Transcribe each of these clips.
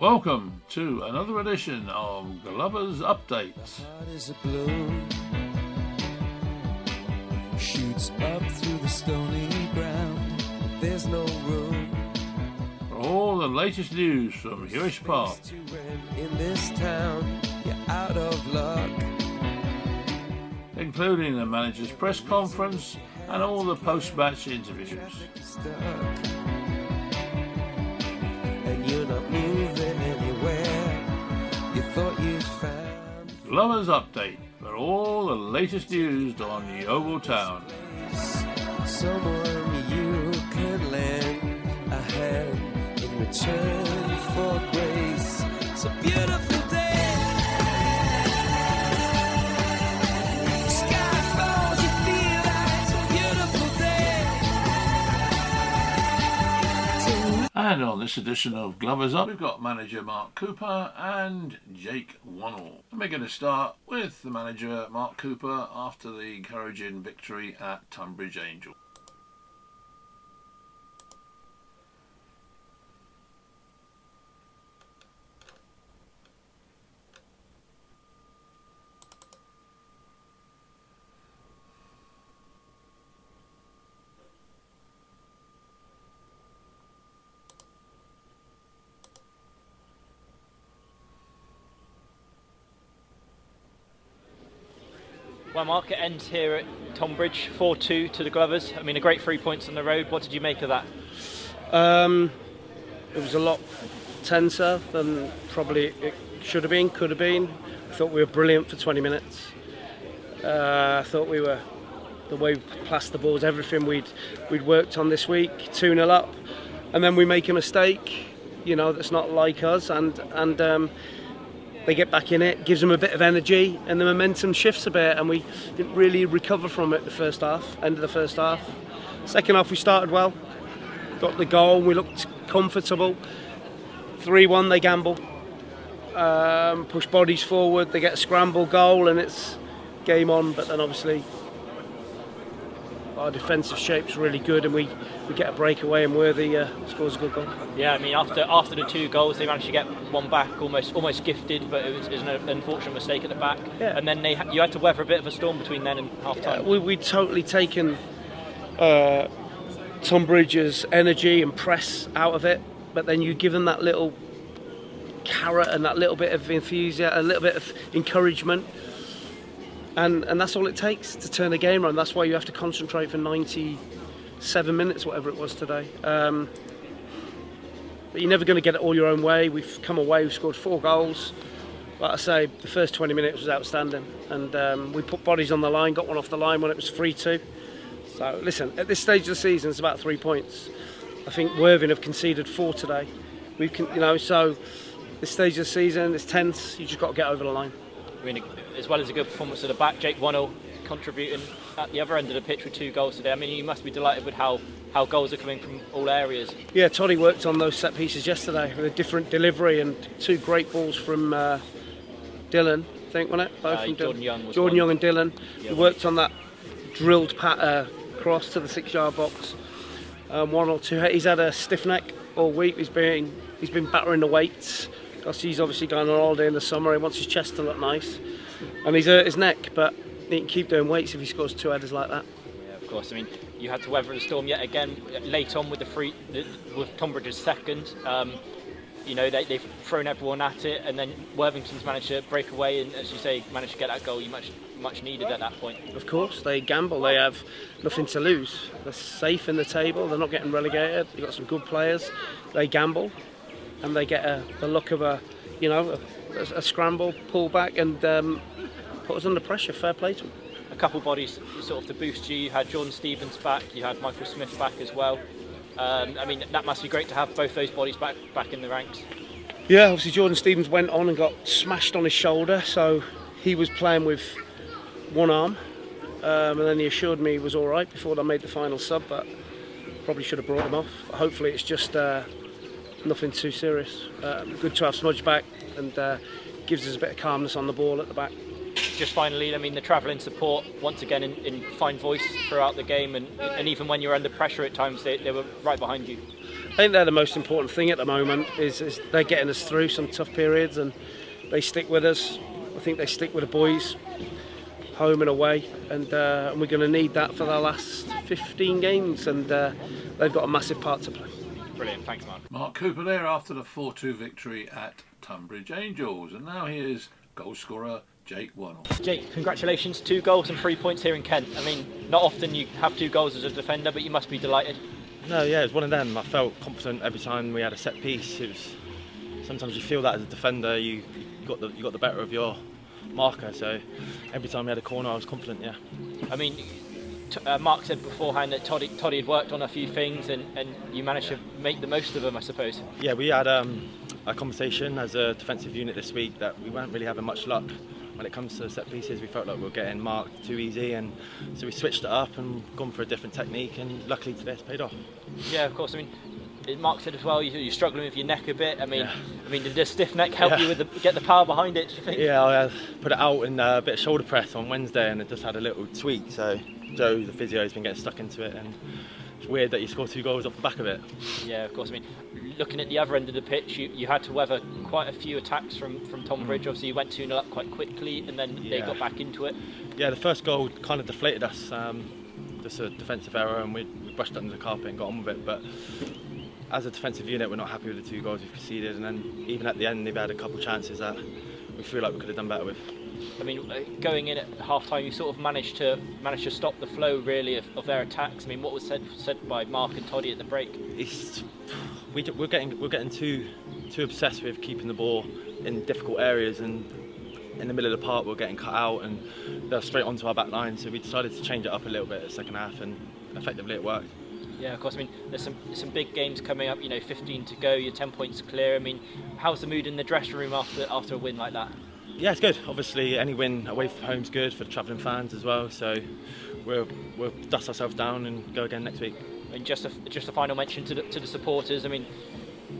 Welcome to another edition of Glover's Updates. heart is a balloon shoots up through the stony ground. There's no room. For all the latest news from Huish Park, in this town. You're out of luck. Including the manager's press conference and all the post-match interviews. Found Glover's Update for all the latest news on Yeovil Town. someone you could lend a hand in return for grace a beautiful And on this edition of Glover's Up, we've got manager Mark Cooper and Jake Wannell. And we're going to start with the manager Mark Cooper after the encouraging victory at Tonbridge Angel. Well, Mark, it ends here at Tonbridge, 4-2 to the Glovers. I mean, a great three points on the road. What did you make of that? Um, it was a lot tenser than probably it should have been, could have been. I thought we were brilliant for 20 minutes. Uh, I thought we were the way we passed the balls, everything we'd we'd worked on this week, 2 0 up, and then we make a mistake, you know, that's not like us, and and um, they get back in it, gives them a bit of energy, and the momentum shifts a bit, and we didn't really recover from it the first half, end of the first half. Second half we started well, got the goal, we looked comfortable. 3 1, they gamble, um, push bodies forward, they get a scramble goal, and it's game on. But then obviously, our defensive shape's really good, and we, we get a breakaway, and Worthy uh, scores a good goal. Yeah, I mean, after after the two goals, they managed to get one back, almost almost gifted, but it was, it was an unfortunate mistake at the back. Yeah. And then they ha- you had to weather a bit of a storm between then and half time. we, we'd totally taken uh, Tonbridge's energy and press out of it, but then you give them that little carrot and that little bit of enthusiasm, a little bit of encouragement, and and that's all it takes to turn a game around. That's why you have to concentrate for 97 minutes, whatever it was today. Um, but you're never going to get it all your own way. We've come away, we've scored four goals. Like I say, the first 20 minutes was outstanding, and um, we put bodies on the line, got one off the line when it was 3 2. So, listen, at this stage of the season, it's about three points. I think Worthing have conceded four today. We've, you know, so this stage of the season, it's tense. You just got to get over the line. I mean, as well as a good performance at the back, Jake Wannell contributing at the other end of the pitch with two goals today. I mean, you must be delighted with how, how goals are coming from all areas. Yeah, Toddy worked on those set pieces yesterday with a different delivery and two great balls from uh, Dylan, I think, wasn't it? Both Uh, from Jordan Dylan. Young was Jordan one. Young and Dylan. Yeah, we worked on that drilled pat, uh, cross to the six-yard box. Um, one or two. He's had a stiff neck all week. He's been he's been battering the weights because he's obviously going on holiday in the summer. He wants his chest to look nice, and he's hurt his neck. But he can keep doing weights if he scores two headers like that. Yeah, of course. I mean, you had to weather the storm yet again late on with the free the, with Tonbridge's second. Um, you know, they, they've thrown everyone at it, and then Worthington's managed to break away and, as you say, managed to get that goal you much much needed at that point. Of course, they gamble. They have nothing to lose. They're safe in the table. They're not getting relegated. They've got some good players. They gamble, and they get a, the look of a, you know, a, a scramble, pull back, and um, put us under pressure. Fair play to them. A couple bodies sort of to boost you. You had Jordan Stevens back. You had Michael Smith back as well. Um, I mean, that must be great to have both those bodies back back in the ranks. Yeah, obviously Jordan Stevens went on and got smashed on his shoulder, so he was playing with one arm, um, and then he assured me he was all right before I made the final sub, but probably should have brought him off. Hopefully, it's just uh, nothing too serious. Um, good to have Smudge back, and uh, gives us a bit of calmness on the ball at the back. Just finally, I mean, the travelling support once again in, in, fine voice throughout the game, and, and even when you're under pressure at times, they, they were right behind you. I think they're the most important thing at the moment. Is, is they're getting us through some tough periods, and they stick with us. I think they stick with the boys, home and away, and, uh, and we're going to need that for the last 15 games, and uh, they've got a massive part to play. Brilliant, thanks, Mark. Mark Cooper there after the 4-2 victory at Tonbridge Angels, and now here's goal scorer Jake Wannell. Jake, congratulations. Two goals and three points here in Kent. I mean, not often you have two goals as a defender, but you must be delighted. No, yeah, it was one of them. I felt confident every time we had a set piece. It was sometimes you feel that as a defender, you, you got the you got the better of your marker. So every time we had a corner, I was confident. Yeah. I mean, uh, Mark said beforehand that Toddy, Toddy had worked on a few things and, and you managed to make the most of them, I suppose. Yeah, we had um, a conversation as a defensive unit this week that we weren't really having much luck when it comes to set pieces. We felt like we were getting marked too easy, and so we switched it up and gone for a different technique. And luckily today it's paid off. Yeah, of course. I mean, it Mark said as well, you're struggling with your neck a bit. I mean, yeah. I mean, did the stiff neck help yeah. you with the, get the power behind it? Do you think? Yeah, I put it out in uh, a bit of shoulder press on Wednesday, and it just had a little tweak. So Joe, the physio, has been getting stuck into it, and it's weird that you score two goals off the back of it. Yeah, of course. I mean, looking at the other end of the pitch, you, you had to weather quite a few attacks from, from Tonbridge. Mm. Obviously, you went 2 0 up quite quickly, and then yeah. they got back into it. Yeah, the first goal kind of deflated us. Um, just a defensive error, and we, we brushed under the carpet and got on with it. But as a defensive unit, we're not happy with the two goals we've conceded, and then even at the end, they've had a couple of chances that we feel like we could have done better with. I mean, uh, going in at half time, you sort of managed to manage to stop the flow really of, of their attacks. I mean, what was said said by Mark and Toddy at the break? It's, we, we're getting we're getting too too obsessed with keeping the ball in difficult areas and in the middle of the park we're getting cut out and they're straight onto our back line. So we decided to change it up a little bit the second half and effectively it worked. Yeah, of course. I mean, there's some some big games coming up. You know, 15 to go. You're 10 points clear. I mean, how's the mood in the dressing room after after a win like that? Yeah, it's good. Obviously, any win away from home's good for the travelling fans as well. So we'll we'll dust ourselves down and go again next week. And just a, just a final mention to the, to the supporters. I mean,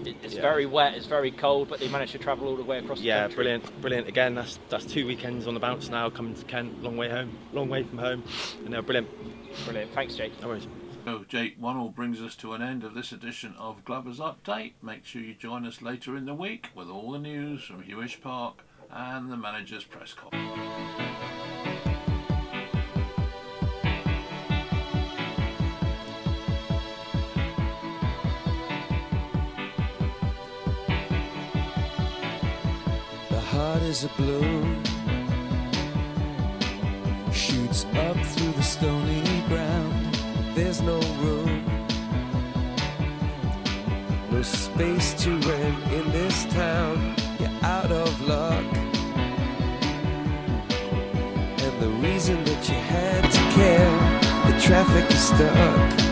it's yeah. very wet, it's very cold, but they managed to travel all the way across yeah, the country. Brilliant, brilliant. Again, that's that's two weekends on the bounce now, coming to Kent, long way home, long way from home, and they're brilliant. Brilliant. Thanks, Jake. No worries. So Jake Wannell brings us to an end of this edition of Glover's Update. Make sure you join us later in the week with all the news from Huish Park and the manager's press conference. Heart is a balloon, shoots up through the stony ground. There's no room, no space to rent in this town You're out of luck. And the reason that you had to care, the traffic is stuck.